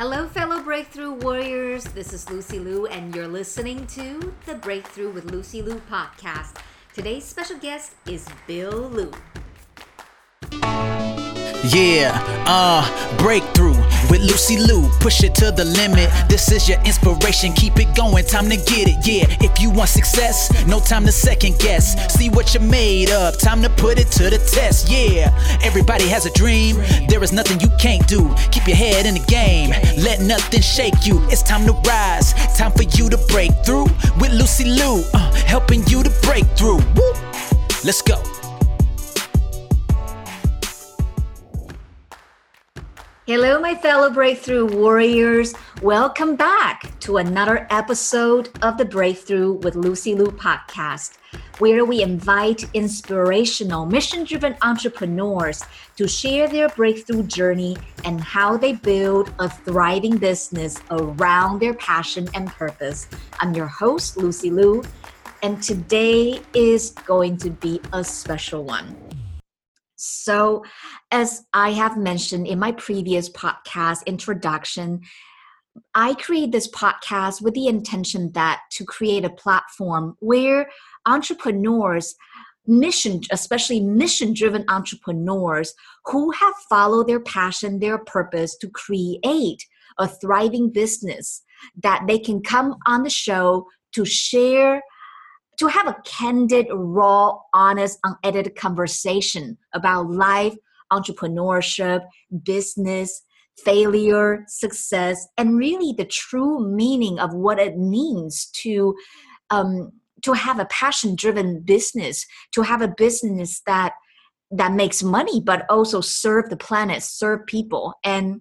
Hello, fellow Breakthrough Warriors. This is Lucy Liu, and you're listening to the Breakthrough with Lucy Liu podcast. Today's special guest is Bill Liu. Yeah, uh, breakthrough with Lucy Liu. Push it to the limit. This is your inspiration. Keep it going. Time to get it. Yeah, if you want success, no time to second guess. See what you're made of. Time to put it to the test. Yeah, everybody has a dream. There is nothing you can't do. Keep your head in the game. Let nothing shake you. It's time to rise. Time for you to break through with Lucy Liu. Uh, helping you to break through. Woo. Let's go. Hello, my fellow Breakthrough Warriors. Welcome back to another episode of the Breakthrough with Lucy Liu podcast, where we invite inspirational, mission driven entrepreneurs to share their breakthrough journey and how they build a thriving business around their passion and purpose. I'm your host, Lucy Liu, and today is going to be a special one. So, as I have mentioned in my previous podcast introduction, I create this podcast with the intention that to create a platform where entrepreneurs mission especially mission driven entrepreneurs who have followed their passion their purpose to create a thriving business that they can come on the show to share to have a candid, raw, honest, unedited conversation about life, entrepreneurship, business, failure, success, and really the true meaning of what it means to um, to have a passion-driven business, to have a business that that makes money, but also serve the planet, serve people, and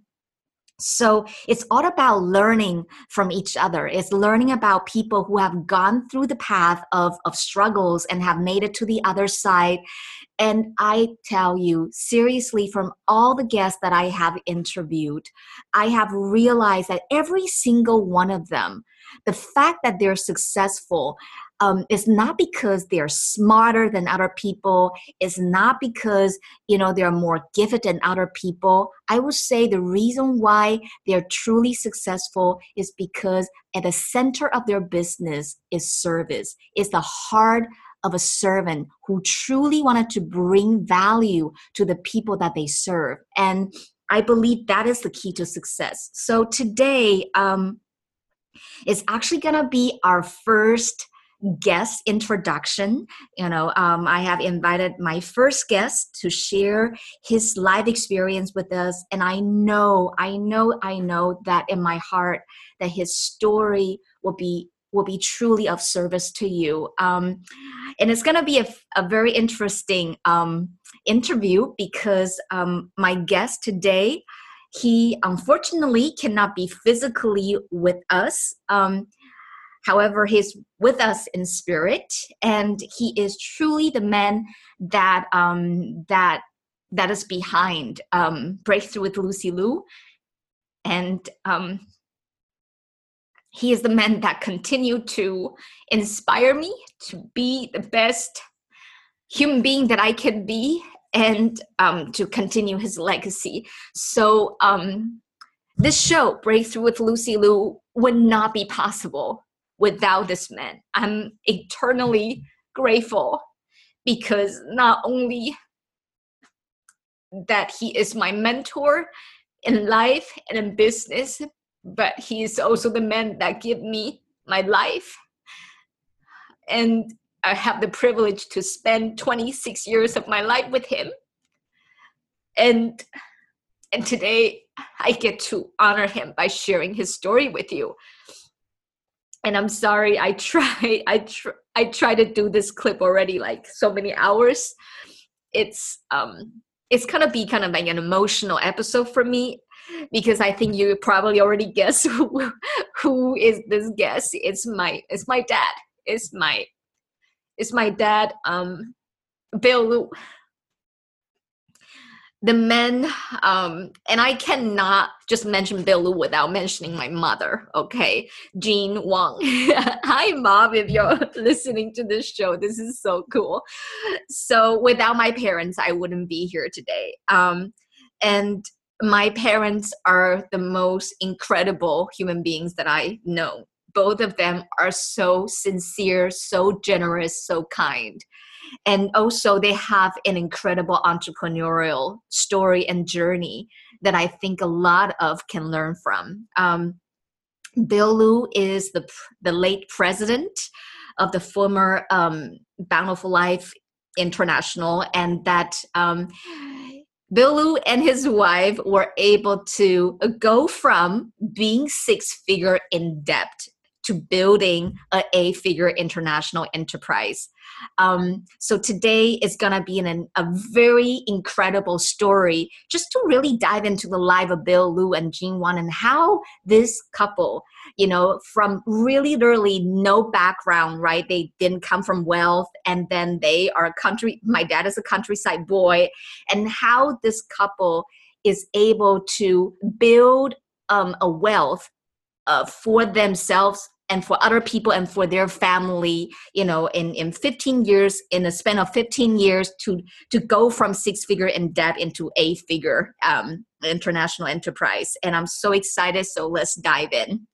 so it's all about learning from each other. It's learning about people who have gone through the path of, of struggles and have made it to the other side. And I tell you, seriously, from all the guests that I have interviewed, I have realized that every single one of them, the fact that they're successful um, it's not because they're smarter than other people. It's not because you know they're more gifted than other people. I would say the reason why they're truly successful is because at the center of their business is service. It's the heart of a servant who truly wanted to bring value to the people that they serve. And I believe that is the key to success. So today, um, it's actually going to be our first guest introduction. You know, um, I have invited my first guest to share his life experience with us, and I know, I know, I know that in my heart that his story will be will be truly of service to you. Um, and it's going to be a, a, very interesting um, interview because um, my guest today, he unfortunately cannot be physically with us. Um, However, he's with us in spirit, and he is truly the man that um, that that is behind um, Breakthrough with Lucy Liu, and um, he is the man that continued to inspire me to be the best human being that I can be, and um, to continue his legacy. So. Um, this show, Breakthrough with Lucy Liu, would not be possible without this man. I'm eternally grateful because not only that he is my mentor in life and in business, but he is also the man that gave me my life. And I have the privilege to spend 26 years of my life with him. And and today I get to honor him by sharing his story with you and i'm sorry i try i try i try to do this clip already like so many hours. It's um it's gonna be kind of like an emotional episode for me because i think you probably already guess who who is this guest. It's my it's my dad. It's my it's my dad um bill Liu the men um, and i cannot just mention bill without mentioning my mother okay? Jean wang. Hi mom if you're listening to this show. This is so cool. So without my parents i wouldn't be here today. Um, and my parents are the most incredible human beings that I know. Both of them are so sincere, so generous, so kind. And also, they have an incredible entrepreneurial story and journey that I think a lot of can learn from. Um, Bill Liu is the the late president of the former um, Bountiful Life International, and that um, Bill Liu and his wife were able to go from being six figure in debt to building a A figure international enterprise. Um, so today is going to be an, a very incredible story just to really dive into the life of Bill Liu and Jean Wang and how this couple, you know, from really literally no background, right? They didn't come from wealth and then they are a country, my dad is a countryside boy, and how this couple is able to build um, a wealth uh, for themselves and for other people and for their family you know in in 15 years in a span of 15 years to to go from six figure in debt into a figure um, international enterprise. And i'm so excited so let's dive in.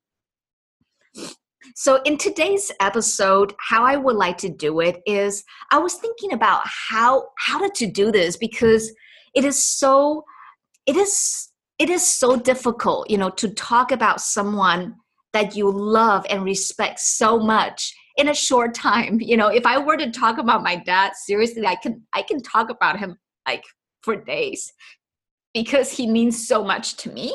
So in today's episode how i would like to do it is i was thinking about how how to do this because it is so it is it is so difficult you know to talk about someone that you love and respect so much in a short time you know? If i were to talk about my dad seriously i can i can talk about him like for days because he means so much to me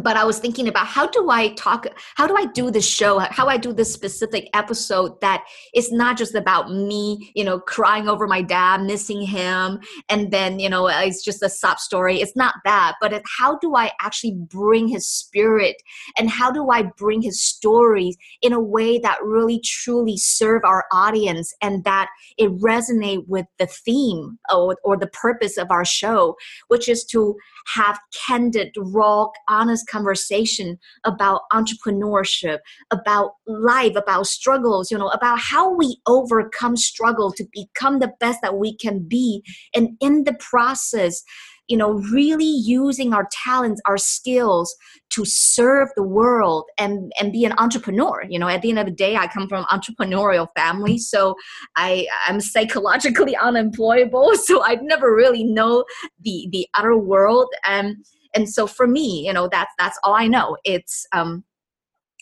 but I was thinking about how do I talk, how do I do the show, how I do this specific episode that is not just about me, you know, crying over my dad, missing him, and then, you know, it's just a sob story. It's not that, but it, how do I actually bring his spirit and how do I bring his stories in a way that really truly serve our audience and that it resonate with the theme or, or the purpose of our show, which is to have candid, raw, honest conversation about entrepreneurship, about life, about struggles, you know, about how we overcome struggle to become the best that we can be. And in the process, you know really using our talents our skills to serve the world and and be an entrepreneur you know at the end of the day i come from entrepreneurial family so i i'm psychologically unemployable so i never really know the the other world and and so for me you know that's that's all i know. It's um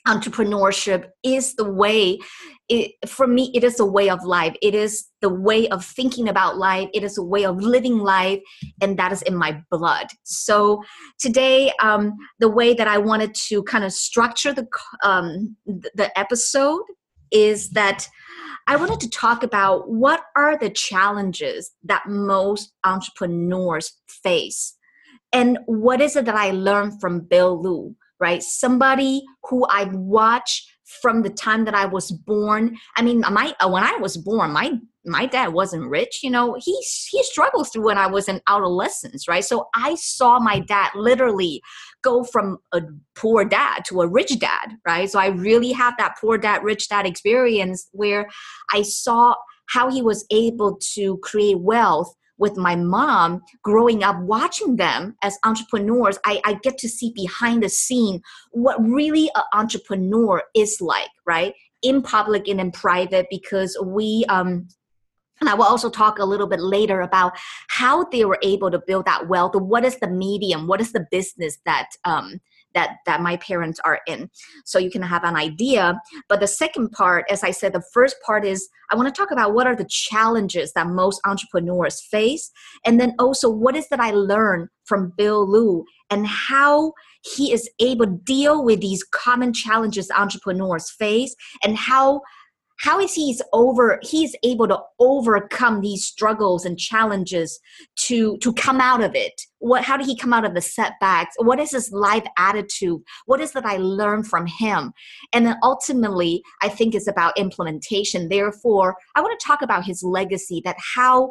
entrepreneurship is the way it, for me it is a way of life. It is the way of thinking about life. It is a way of living life and that is in my blood. So today um, the way that i wanted to kind of structure the um, the episode is that i wanted to talk about what are the challenges that most entrepreneurs face and what is it that i learned from bill liu right? Somebody who I've watched from the time that I was born. I mean, my when I was born, my my dad wasn't rich. You know, he he struggled through when I was in adolescence, right? So I saw my dad literally go from a poor dad to a rich dad, right? So I really have that poor dad, rich dad experience where I saw how he was able to create wealth with my mom growing up watching them as entrepreneurs I, I get to see behind the scene what really an entrepreneur is like right in public and in private because we um and I will also talk a little bit later about how they were able to build that wealth. What is the medium? What is the business that um, that that my parents are in. So you can have an idea. But the second part as i said the first part is i want to talk about what are the challenges that most entrepreneurs face. And then also what is that i learned from bill liu and how he is able to deal with these common challenges entrepreneurs face and how how is he over he's able to overcome these struggles and challenges to to come out of it? What how did he come out of the setbacks? What is his life attitude? What is that i learned from him? And then ultimately i think it's about implementation. Therefore i want to talk about his legacy that how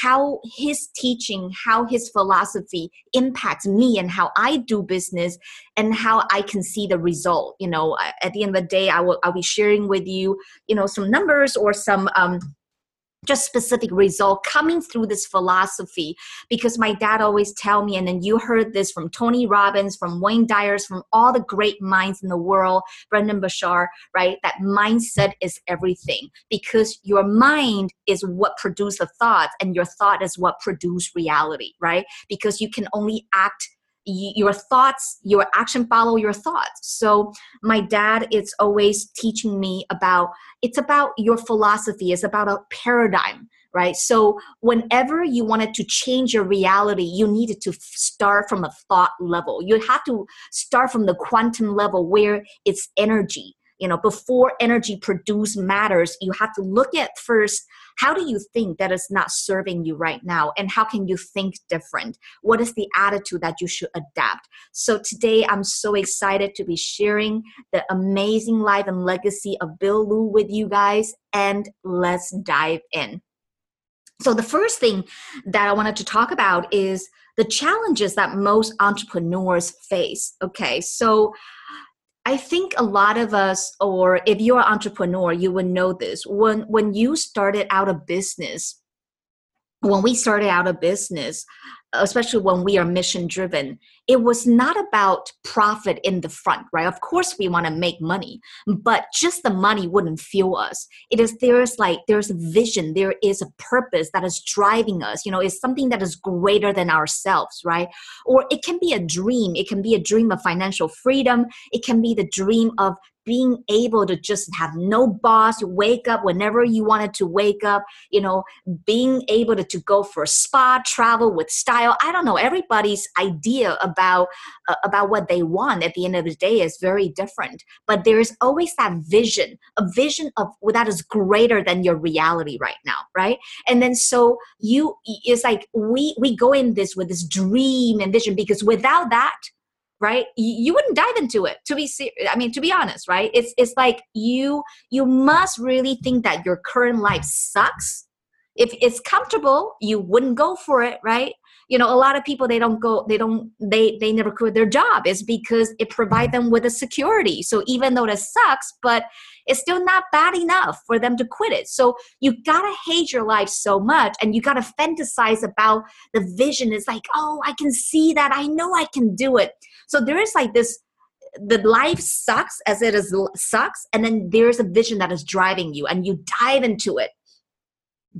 how his teaching, how his philosophy impacts me and how I do business and how I can see the result. You know, at the end of the day, I will I'll be sharing with you, you know, some numbers or some um, just specific result coming through this philosophy because my dad always tell me and then you heard this from tony robbins from wayne dyers from all the great minds in the world brendon burchard right? That mindset is everything because your mind is what produce the thoughts and your thought is what produce reality right? Because you can only act your thoughts your action follow your thoughts. So my dad is always teaching me about it's about your philosophy it's about a paradigm right? So whenever you wanted to change your reality you needed to start from a thought level. You have to start from the quantum level where it's energy you know before energy produce matters you have to look at first how do you think that is not serving you right now? And how can you think different? What is the attitude that you should adapt? So today i'm so excited to be sharing the amazing life and legacy of bill liu with you guys and let's dive in. So the first thing that i wanted to talk about is the challenges that most entrepreneurs face okay? So I think a lot of us, or if you're an entrepreneur, you would know this. When when you started out a business, when we started out a business, especially when we are mission driven, it was not about profit in the front, right? Of course, we want to make money, but just the money wouldn't fuel us. It is there's like there's a vision, there is a purpose that is driving us. You know, it's something that is greater than ourselves, right? Or it can be a dream. It can be a dream of financial freedom. It can be the dream of being able to just have no boss wake up whenever you wanted to wake up you know being able to, to go for a spa travel with style i don't know everybody's idea about uh, about what they want at the end of the day is very different. But there's always that vision a vision of that is greater than your reality right now right? And then so you it's like we we go in this with this dream and vision because without that right you wouldn't dive into it to be serious i mean to be honest right? It's it's like you you must really think that your current life sucks. If it's comfortable you wouldn't go for it right you know a lot of people they don't go they don't they they never quit their job is because it provides them with a security. So even though that sucks but it's still not bad enough for them to quit it. So you gotta hate your life so much and you gotta fantasize about the vision. It's like oh i can see that. I know i can do it. So there is like this the life sucks as it is sucks and then there's a vision that is driving you and you dive into it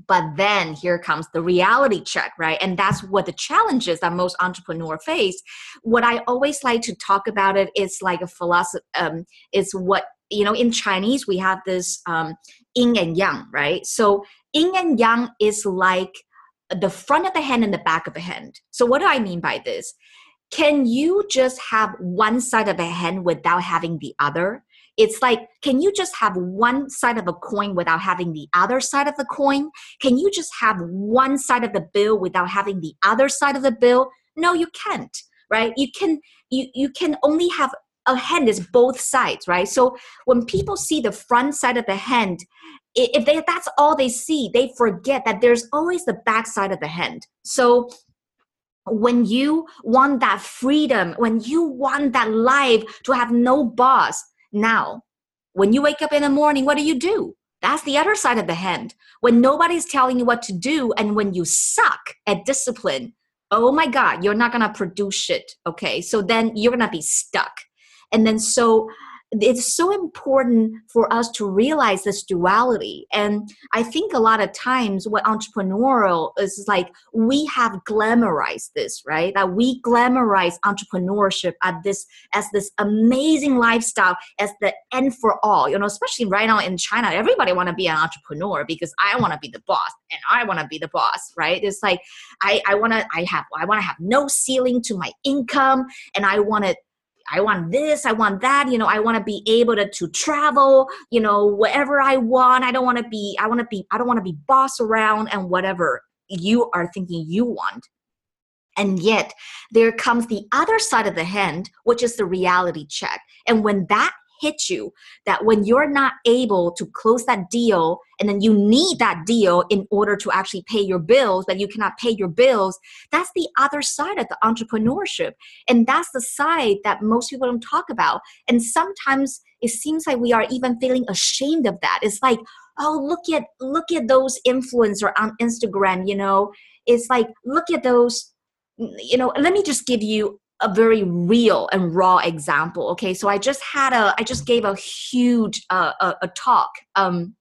but then here comes the reality check right? And that's what the challenges that most entrepreneurs face. What i always like to talk about it is like a philosophy um, is what you know in chinese we have this um, yin and yang right? So yin and yang is like the front of the hand and the back of the hand. So what do i mean by this? Can you just have one side of a hand without having the other it's like can you just have one side of a coin without having the other side of the coin? Can you just have one side of the bill without having the other side of the bill? No you can't right? You can you you can only have a hand is both sides right? So when people see the front side of the hand if they that's all they see they forget that there's always the back side of the hand. So when you want that freedom when you want that life to have no boss now, when you wake up in the morning, what do you do? That's the other side of the hand. When nobody's telling you what to do, and when you suck at discipline, oh my God, you're not gonna produce shit. Okay, so then you're gonna be stuck. And then so it's so important for us to realize this duality. And i think a lot of times what entrepreneurial is like we have glamorized this right? That we glamorize entrepreneurship at this as this amazing lifestyle as the end for all. You know especially right now in china everybody want to be an entrepreneur because i want to be the boss and i want to be the boss right? It's like i i want to i have i want to have no ceiling to my income and i want to I want this, I want that, you know, I want to be able to, to travel, you know, whatever I want. I don't want to be, I want to be, I don't want to be boss around and whatever you are thinking you want. And yet, there comes the other side of the hand, which is the reality check. And when that hit you that when you're not able to close that deal and then you need that deal in order to actually pay your bills but you cannot pay your bills that's the other side of the entrepreneurship. And that's the side that most people don't talk about. And sometimes it seems like we are even feeling ashamed of that. It's like oh look at look at those influencer on instagram you know? It's like look at those you know let me just give you a very real and raw example okay? So i just had a i just gave a huge uh, a, a talk um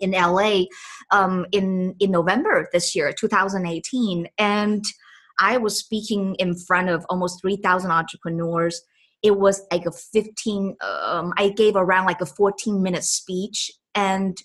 in la um in in november this year 2018 and i was speaking in front of almost 3000 entrepreneurs. It was like a 15 um, i gave around like a 14 minute speech and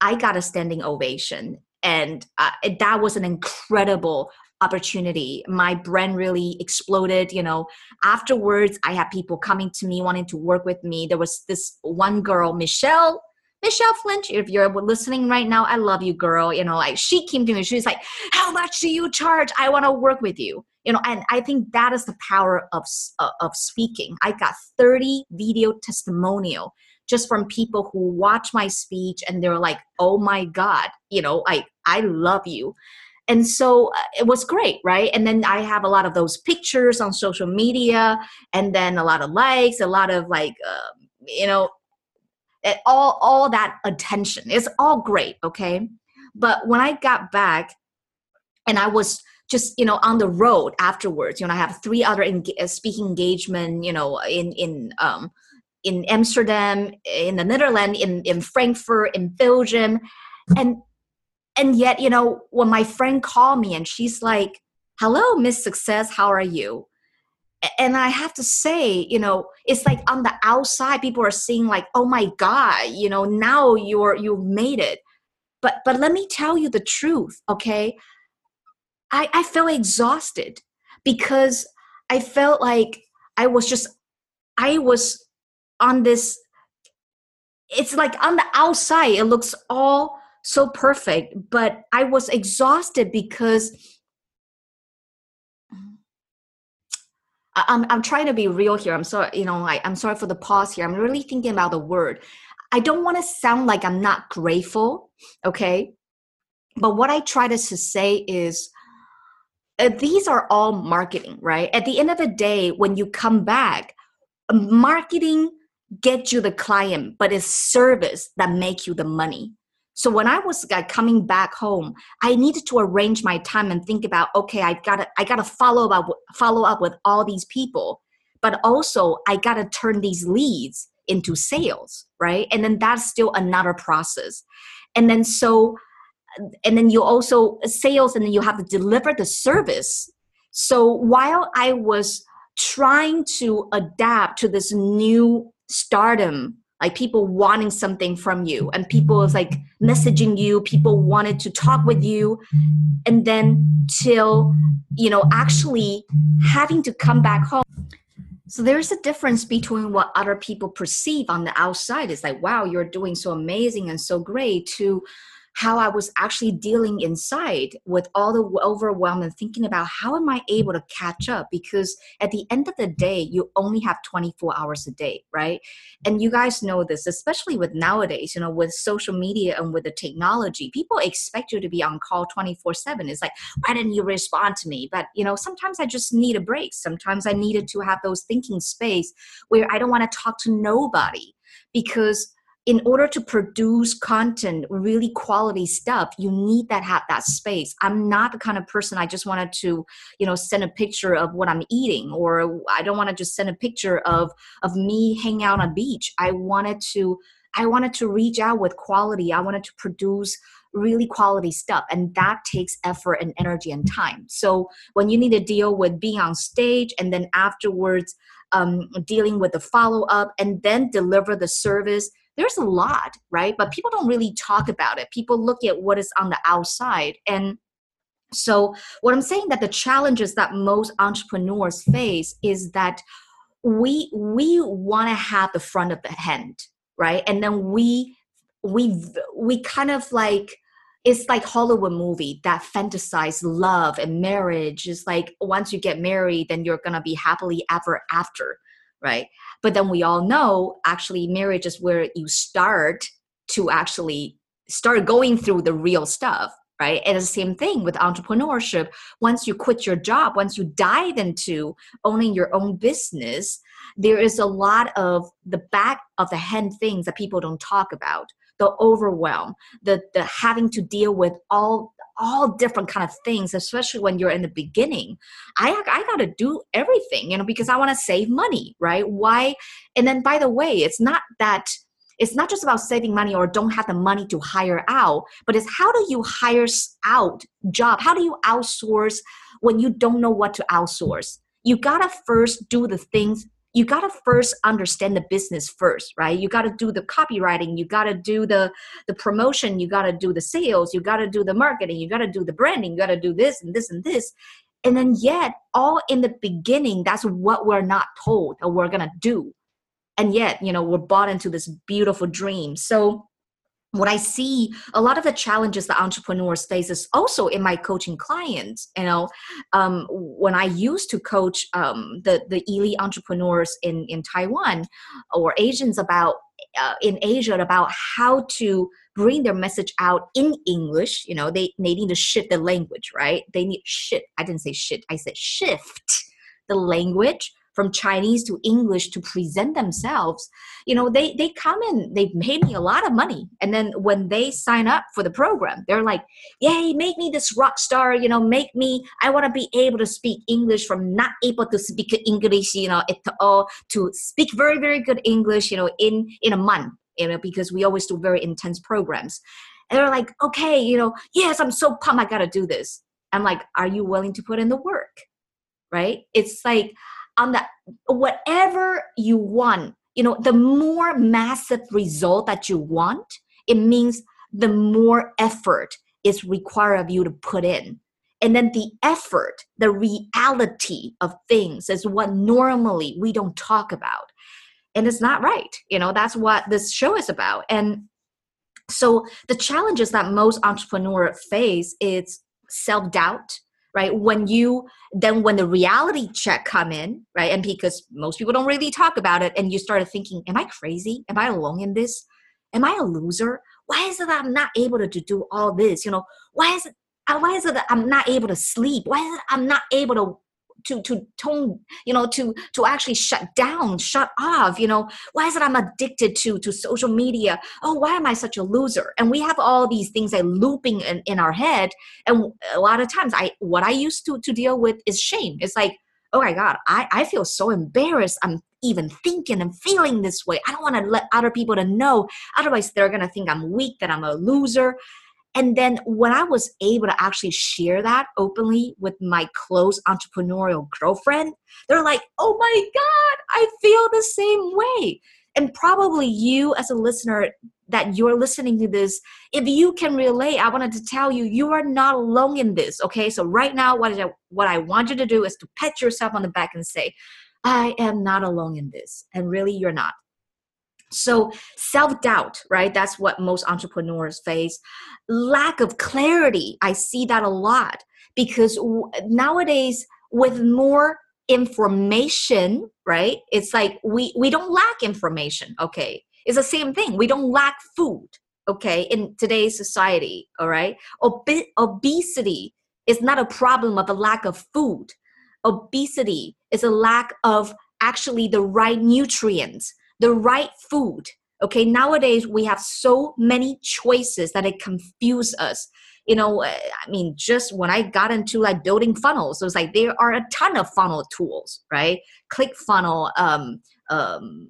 i got a standing ovation. And uh, that was an incredible opportunity. My brand really exploded you know. Afterwards i had people coming to me wanting to work with me. There was this one girl michelle michelle flinch if you're listening right now i love you girl. You know like she came to me. She's like how much do you charge? I want to work with you. You know and i think that is the power of uh, of speaking. I got 30 video testimonial just from people who watch my speech and they're like oh my god. You know i i love you and so uh, it was great right? And then i have a lot of those pictures on social media and then a lot of likes a lot of like uh, you know all all that attention. It's all great okay? But when i got back and i was just you know on the road afterwards you know i have three other uh, speaking engagement you know in in um in amsterdam in the netherlands in in frankfurt in belgium. And and yet you know when my friend called me and she's like hello miss success how are you? And i have to say you know it's like on the outside people are seeing like oh my god you know now you're you've made it. But but let me tell you the truth okay? I i felt exhausted because i felt like i was just i was on this it's like on the outside it looks all so perfect but i was exhausted because I'm, I'm trying to be real here. I'm sorry you know I, i'm sorry for the pause here. I'm really thinking about the word. I don't want to sound like i'm not grateful okay? But what i try to say is uh, these are all marketing right? At the end of the day when you come back marketing gets you the client but it's service that make you the money so when I was like coming back home, I needed to arrange my time and think about, okay, I gotta I gotta follow up follow up with all these people, but also I gotta turn these leads into sales, right? And then that's still another process. And then so and then you also sales and then you have to deliver the service. So while I was trying to adapt to this new stardom like people wanting something from you and people was like messaging you people wanted to talk with you and then till you know actually having to come back home. So there's a difference between what other people perceive on the outside it's like wow you're doing so amazing and so great to how I was actually dealing inside with all the overwhelm and thinking about how am I able to catch up? Because at the end of the day, you only have 24 hours a day, right? And you guys know this, especially with nowadays, you know, with social media and with the technology, people expect you to be on call 24 7. It's like, why didn't you respond to me? But, you know, sometimes I just need a break. Sometimes I needed to have those thinking space where I don't want to talk to nobody because in order to produce content really quality stuff you need that have that space. I'm not the kind of person i just wanted to you know send a picture of what i'm eating or i don't want to just send a picture of of me hanging out on a beach. I wanted to i wanted to reach out with quality. I wanted to produce really quality stuff and that takes effort and energy and time. So when you need to deal with being on stage and then afterwards um, dealing with the follow-up and then deliver the service there's a lot, right? But people don't really talk about it. People look at what is on the outside. And so, what I'm saying that the challenges that most entrepreneurs face is that we we want to have the front of the hand, right? And then we we we kind of like it's like Hollywood movie that fantasize love and marriage. It's like once you get married, then you're gonna be happily ever after, right? But then we all know actually marriage is where you start to actually start going through the real stuff right? And the same thing with entrepreneurship. Once you quit your job, once you dive into owning your own business, there is a lot of the back of the hand things that people don't talk about the overwhelm the the having to deal with all all different kind of things especially when you're in the beginning. I i got to do everything you know because i want to save money right? Why? And then by the way it's not that it's not just about saving money or don't have the money to hire out but it's how do you hire out job? How do you outsource when you don't know what to outsource? You gotta first do the things you got to first understand the business first right? You got to do the copywriting you got to do the the promotion you got to do the sales you got to do the marketing you got to do the branding you got to do this and this and this. And then yet all in the beginning that's what we're not told that we're gonna do. And yet you know we're bought into this beautiful dream. So what I see a lot of the challenges that entrepreneurs face is also in my coaching clients. You know, um, when I used to coach um, the the elite entrepreneurs in in Taiwan or Asians about uh, in Asia about how to bring their message out in English. You know, they they need to shift the language, right? They need shift. I didn't say shit. I said shift the language from Chinese to English to present themselves, you know, they they come in, they pay me a lot of money, and then when they sign up for the program, they're like, "Yay, make me this rock star!" You know, make me. I want to be able to speak English from not able to speak English, you know, at all to speak very very good English, you know, in in a month, you know, because we always do very intense programs. And they're like, okay, you know, yes, I'm so pumped, I gotta do this. I'm like, are you willing to put in the work? Right? It's like on the whatever you want you know the more massive result that you want it means the more effort is required of you to put in. And then the effort the reality of things is what normally we don't talk about. And it's not right you know that's what this show is about. And so the challenges that most entrepreneurs face is self-doubt right? When you then when the reality check come in right? And because most people don't really talk about it and you started thinking am i crazy? Am i alone in this? Am i a loser? Why is it that i'm not able to do all this? You know why is it uh, why is it that i'm not able to sleep? Why is it i'm not able to to to tone you know to to actually shut down shut off you know. Why is it i'm addicted to to social media? Oh why am i such a loser? And we have all these things like looping in, in our head. And a lot of times i what i used to to deal with is shame. It's like oh my god i i feel so embarrassed. I'm even thinking and feeling this way. I don't want to let other people to know. Otherwise they're gonna think i'm weak that i'm a loser and then when I was able to actually share that openly with my close entrepreneurial girlfriend, they're like, oh my God, I feel the same way. And probably you, as a listener, that you're listening to this, if you can relate, I wanted to tell you, you are not alone in this. Okay. So, right now, what I, what I want you to do is to pat yourself on the back and say, I am not alone in this. And really, you're not. So, self doubt, right? That's what most entrepreneurs face. Lack of clarity, I see that a lot because nowadays, with more information, right? It's like we, we don't lack information, okay? It's the same thing. We don't lack food, okay, in today's society, all right? Ob- obesity is not a problem of a lack of food. Obesity is a lack of actually the right nutrients the right food. Okay, nowadays we have so many choices that it confuses us. You know, eh, I mean, just when I got into like building funnels, it was like there are a ton of funnel tools, right? Click funnel, um, um,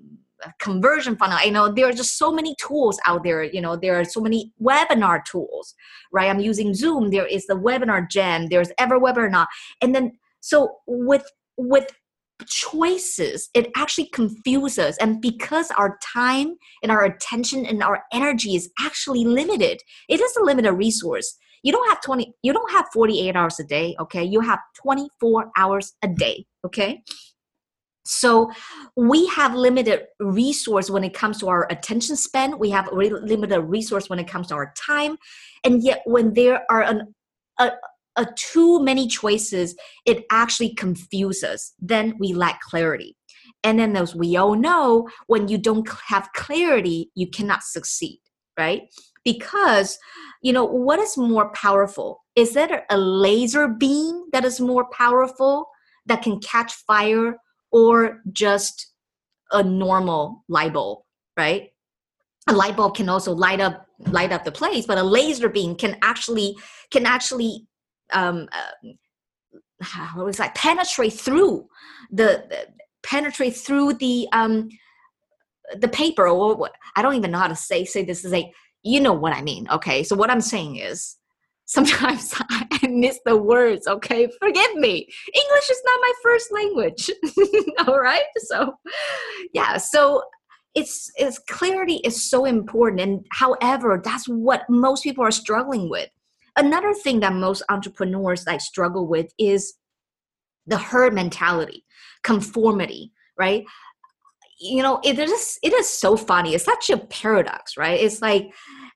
conversion funnel you know there are just so many tools out there you know there are so many webinar tools right i'm using zoom there is the webinar jam there's everwebinar and then so with with choices it actually confuses. And because our time and our attention and our energy is actually limited it is a limited resource. You don't have 20 you don't have 48 hours a day okay? You have 24 hours a day okay? So we have limited resource when it comes to our attention span. We have limited resource when it comes to our time. And yet when there are an a, a too many choices, it actually confuses. Then we lack clarity. And then, as we all know, when you don't have clarity, you cannot succeed, right? Because, you know, what is more powerful? Is that a laser beam that is more powerful that can catch fire or just a normal light bulb, right? a light bulb can also light up light up the place but a laser beam can actually can actually um uh, what was that penetrate through the, the penetrate through the um the paper or what i don't even know how to say say this is a you know what i mean okay? So what i'm saying is sometimes i miss the words okay? Forgive me. English is not my first language all right? So yeah so it's it's clarity is so important and however that's what most people are struggling with another thing that most entrepreneurs like struggle with is the herd mentality conformity right you know it is it is so funny it's such a paradox right it's like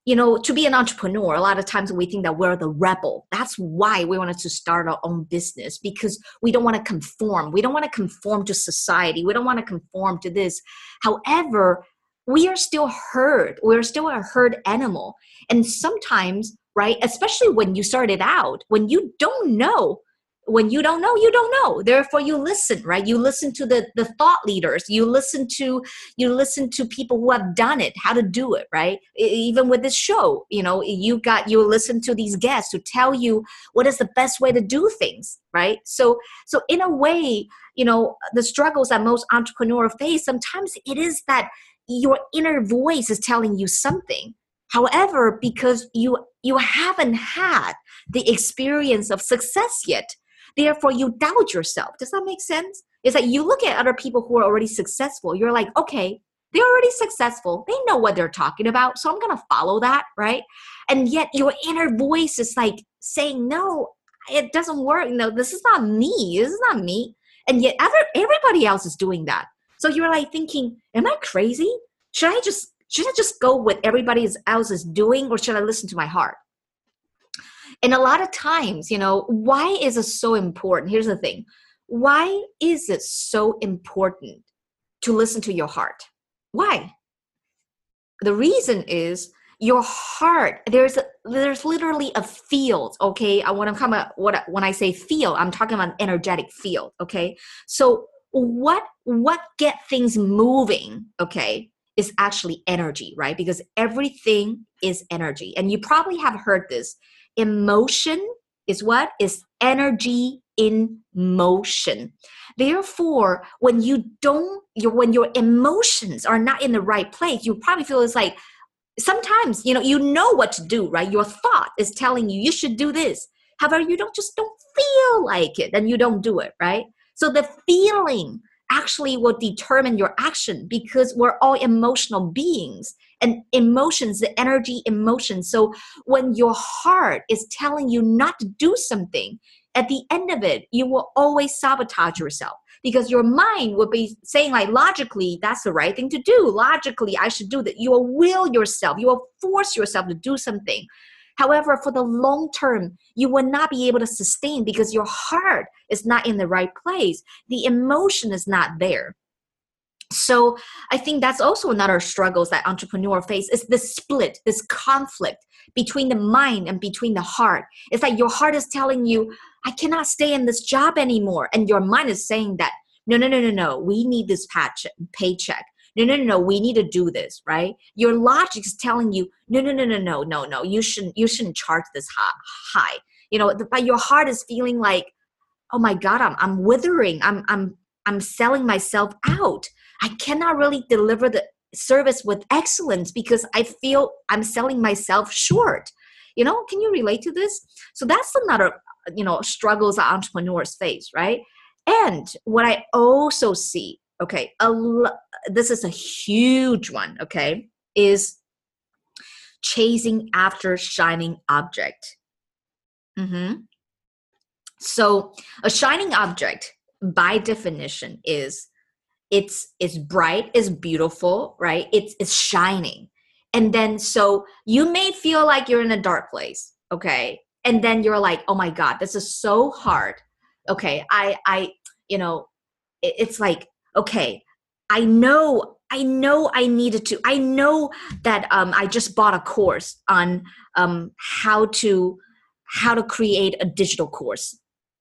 you know, to be an entrepreneur, a lot of times we think that we're the rebel. That's why we wanted to start our own business because we don't want to conform. We don't want to conform to society. We don't want to conform to this. However, we are still herd. We're still a herd animal. And sometimes, right, especially when you started out, when you don't know when you don't know you don't know. Therefore you listen right? You listen to the the thought leaders. You listen to you listen to people who have done it how to do it right? Even with this show you know you got you listen to these guests who tell you what is the best way to do things right? So so in a way you know the struggles that most entrepreneurs face sometimes it is that your inner voice is telling you something. However because you you haven't had the experience of success yet Therefore, you doubt yourself. Does that make sense? It's like you look at other people who are already successful. You're like, okay, they're already successful. They know what they're talking about. So I'm going to follow that, right? And yet your inner voice is like saying, no, it doesn't work. No, this is not me. This is not me. And yet everybody else is doing that. So you're like thinking, am I crazy? Should I just should I just go with everybody else is doing or should I listen to my heart? And a lot of times, you know, why is it so important? Here's the thing why is it so important to listen to your heart? Why? The reason is your heart there's a, there's literally a field okay i want to come up what when i say field i'm talking about energetic field okay so what what get things moving okay is actually energy right? Because everything is energy. And you probably have heard this. Emotion is what? Is energy in motion. Therefore when you don't your when your emotions are not in the right place you probably feel it's like sometimes you know you know what to do right? Your thought is telling you you should do this. However you don't just don't feel like it and you don't do it right? So the feeling actually will determine your action because we're all emotional beings and emotions the energy emotions. So when your heart is telling you not to do something at the end of it you will always sabotage yourself because your mind will be saying like logically that's the right thing to do. Logically i should do that. You will will yourself you will force yourself to do something However, for the long term, you will not be able to sustain because your heart is not in the right place. The emotion is not there. So I think that's also another struggles that entrepreneur face is the split, this conflict between the mind and between the heart. It's like your heart is telling you, I cannot stay in this job anymore. And your mind is saying that, no, no, no, no, no, we need this patch, paycheck no no no no we need to do this right? Your logic is telling you no no no no no no no you shouldn't you shouldn't charge this high. You know but your heart is feeling like oh my god i'm i'm withering i'm i'm i'm selling myself out. I cannot really deliver the service with excellence because i feel i'm selling myself short. You know can you relate to this? So that's another you know struggles that entrepreneurs face right? And what i also see okay a lo- this is a huge one okay is chasing after shining object. Mm-hmm. so a shining object by definition is it's it's bright it's beautiful right? It's it's shining. And then so you may feel like you're in a dark place okay? And then you're like oh my god this is so hard. Okay i i you know it, it's like okay, I know I know I needed to. I know that um, I just bought a course on um, how to how to create a digital course.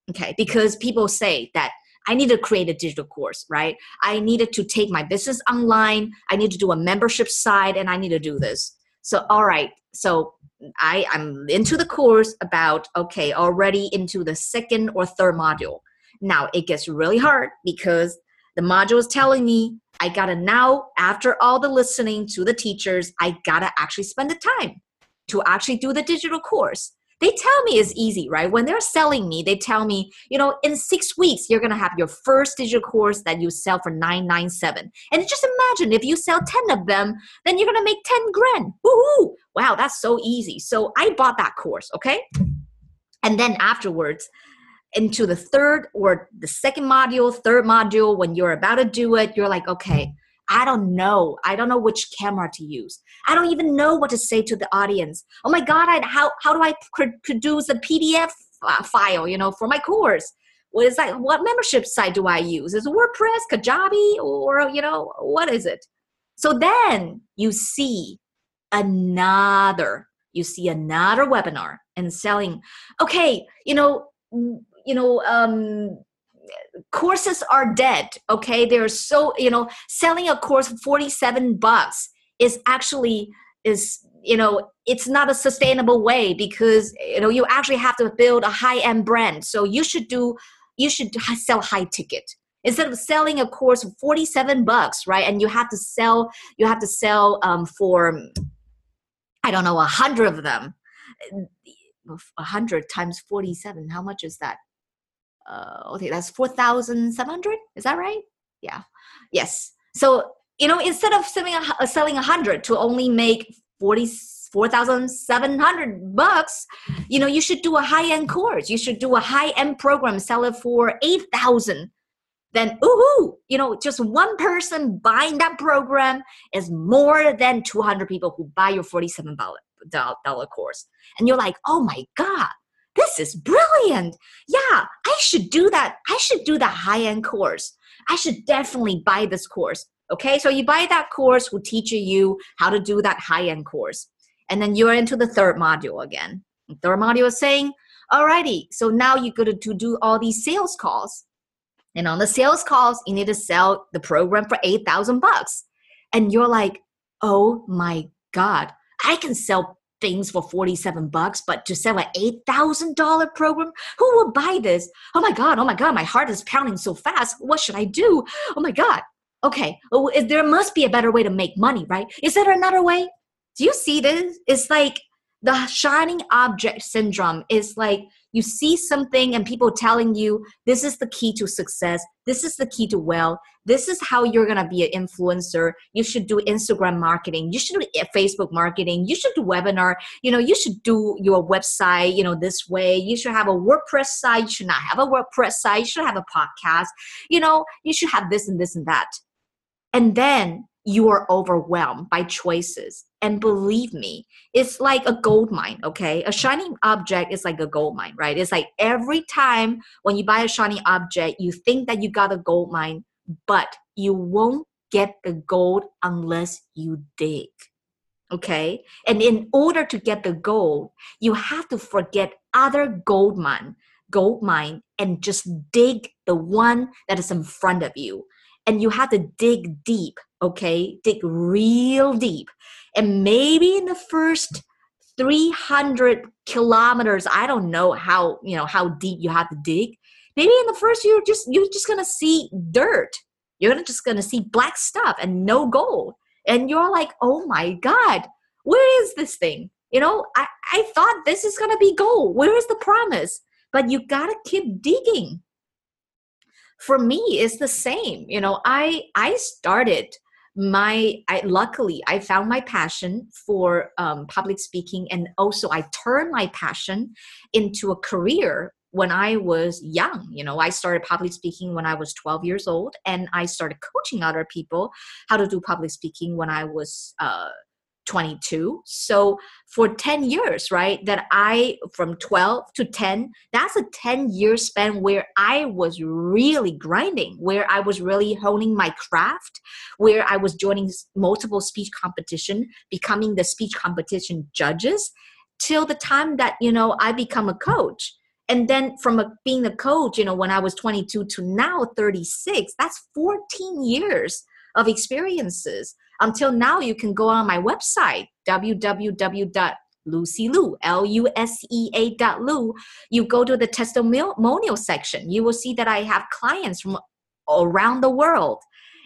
Okay, because people say that I need to create a digital course, right? I needed to take my business online. I need to do a membership side, and I need to do this. So, all right. So I, I'm into the course about, okay, already into the second or third module. Now it gets really hard because the module is telling me I gotta now, after all the listening to the teachers, I gotta actually spend the time to actually do the digital course they tell me it's easy, right? When they're selling me, they tell me, you know, in six weeks, you're to have your first digital course that you sell for 997. And just imagine if you sell 10 of them, then you're to make 10 grand. Woohoo! Wow, that's so easy. So I bought that course, okay? And then afterwards, into the third or the second module, third module, when you're about to do it, you're like, okay, I don't know. I don't know which camera to use. I don't even know what to say to the audience. Oh my God, I, how, how do I pr- produce a PDF file, you know, for my course? What is that? What membership site do I use? Is it WordPress, Kajabi, or, you know, what is it? So then you see another, you see another webinar and selling, okay, you know, you know, um, courses are dead okay? They're so you know selling a course for 47 bucks is actually is you know it's not a sustainable way because you know you actually have to build a high end brand. So you should do you should sell high ticket. Instead of selling a course for 47 bucks right and you have to sell you have to sell um, for i don't know a hundred of them a hundred times 47 how much is that uh, okay, that's 4,700. Is that right? Yeah. Yes. So, you know, instead of selling a, uh, selling 100 to only make 40, 4,700 bucks, you know, you should do a high end course. You should do a high end program, sell it for 8,000. Then, ooh, you know, just one person buying that program is more than 200 people who buy your $47 course. And you're like, oh my God, this is brilliant. Yeah, I should do that. I should do the high end course. I should definitely buy this course. Okay, so you buy that course, will teach you how to do that high end course. And then you're into the third module again. Third module is saying, Alrighty, so now you're going to do all these sales calls. And on the sales calls, you need to sell the program for 8,000 bucks. And you're like, oh my God, I can sell things for 47 bucks, but to sell an $8,000 program, who will buy this? Oh my God, oh my God, my heart is pounding so fast. What should I do? Oh my God. Okay, oh, there must be a better way to make money, right? Is there another way? Do you see this? It's like the shining object syndrome is like you see something and people telling you this is the key to success. This is the key to wealth. This is how you're going to be an influencer. You should do instagram marketing. You should do facebook marketing. You should do webinar. You know you should do your website you know this way. You should have a wordpress site. You should not have a wordpress site. You should have a podcast. You know you should have this and this and that. And then you are overwhelmed by choices. And believe me, it's like a gold mine, okay? A shiny object is like a gold mine, right? It's like every time when you buy a shiny object, you think that you got a gold mine, but you won't get the gold unless you dig. Okay? And in order to get the gold, you have to forget other gold mine, gold mine and just dig the one that is in front of you and you have to dig deep okay dig real deep and maybe in the first 300 kilometers i don't know how you know how deep you have to dig. Maybe in the first you're just you're just gonna see dirt. You're just gonna see black stuff and no gold. And you're like oh my god where is this thing? You know i i thought this is gonna be gold. Where is the promise? But you gotta keep digging. For me it's the same. You know i i started my I luckily I found my passion for um, public speaking and also I turned my passion into a career when I was young. You know, I started public speaking when I was 12 years old and I started coaching other people how to do public speaking when I was uh, 22 so for 10 years right that i from 12 to 10 that's a 10 year span where i was really grinding where i was really honing my craft where i was joining multiple speech competition becoming the speech competition judges till the time that you know i become a coach. And then from a, being a coach you know when i was 22 to now 36 that's 14 years of experiences until now you can go on my website www.lucy l-u-s-e-a dot lu you go to the testimonial section. You will see that i have clients from around the world.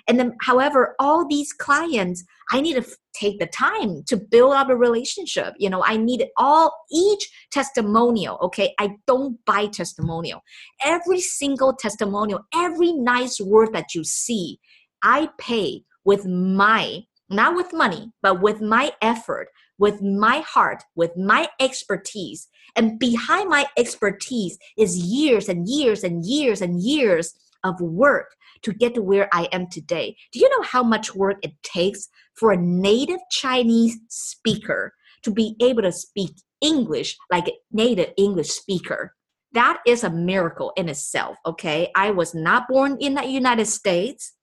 And then however all these clients i need to take the time to build up a relationship. You know i need all each testimonial okay? I don't buy testimonial. Every single testimonial every nice word that you see i pay with my not with money but with my effort with my heart with my expertise and behind my expertise is years and years and years and years of work to get to where I am today. Do you know how much work it takes for a native Chinese speaker to be able to speak English like a native English speaker? That is a miracle in itself, okay? I was not born in the United States.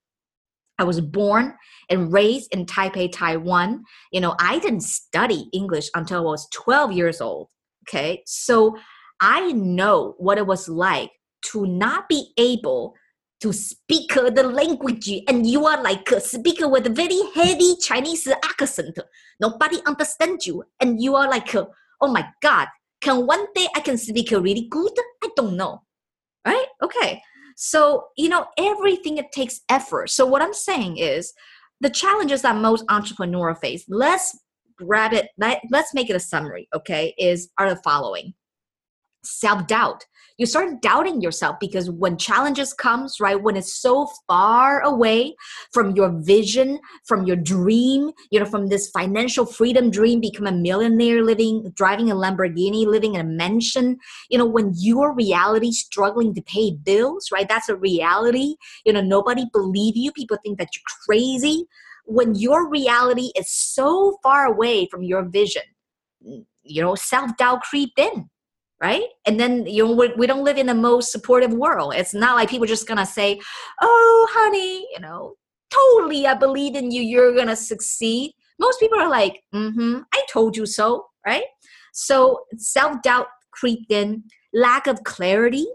I was born and raised in Taipei, Taiwan. You know, I didn't study English until I was 12 years old. Okay. So I know what it was like to not be able to speak the language and you are like a speaker with a very heavy Chinese accent. Nobody understands you. And you are like, uh, oh my God, can one day I can speak really good? I don't know. Right? Okay. So, you know, everything it takes effort. So what I'm saying is the challenges that most entrepreneurs face, let's grab it, let, let's make it a summary, okay, is are the following. Self-doubt. You start doubting yourself because when challenges comes right when it's so far away from your vision from your dream you know from this financial freedom dream become a millionaire living driving a lamborghini living in a mansion you know when your reality struggling to pay bills right that's a reality. You know nobody believe you. People think that you're crazy. When your reality is so far away from your vision you know self-doubt creep in right? And then you know we, we don't live in the most supportive world. It's not like people just gonna say oh honey you know totally i believe in you you're gonna succeed. Most people are like mm-hmm i told you so right? So self-doubt creeped in lack of clarity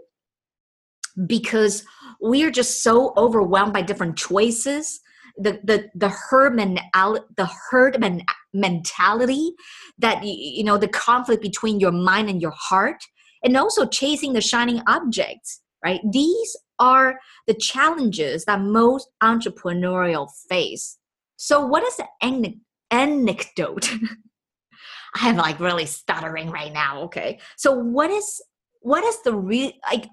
because we're just so overwhelmed by different choices the the the herd mentality the herd men- mentality that you know the conflict between your mind and your heart and also chasing the shining objects right? These are the challenges that most entrepreneurial face. So what is the an- anecdote? I am like really stuttering right now okay? So what is what is the real like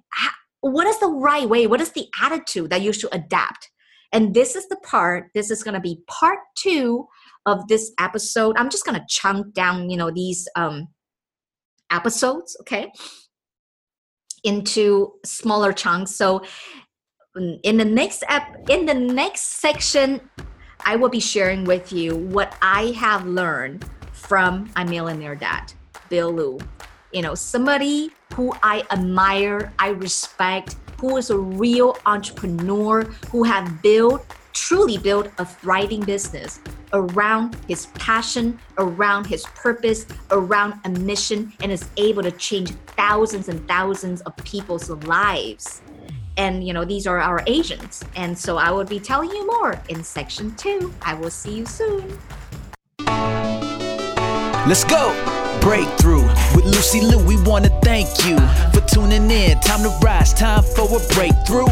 what is the right way what is the attitude that you should adapt and this is the part, this is going to be part two of this episode. I'm just going to chunk down, you know, these um, episodes, okay, into smaller chunks. So in the next ep- in the next section, I will be sharing with you what I have learned from a millionaire dad, Bill Liu. You know, somebody who I admire, I respect, who is a real entrepreneur who have built truly built a thriving business around his passion, around his purpose, around a mission, and is able to change thousands and thousands of people's lives. And you know, these are our agents. And so I will be telling you more in section two. I will see you soon. Let's go breakthrough. With Lucy Liu, we wanna thank you tuning in. Time to rise, time for a breakthrough.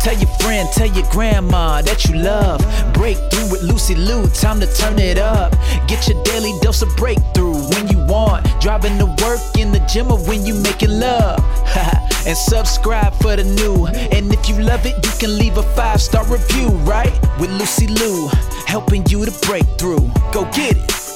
Tell your friend, tell your grandma that you love. Breakthrough with Lucy Liu, time to turn it up. Get your daily dose of breakthrough when you want. Driving to work in the gym or when you making love. and subscribe for the new. And if you love it, you can leave a five star review, right? With Lucy Liu, helping you to break through. Go get it.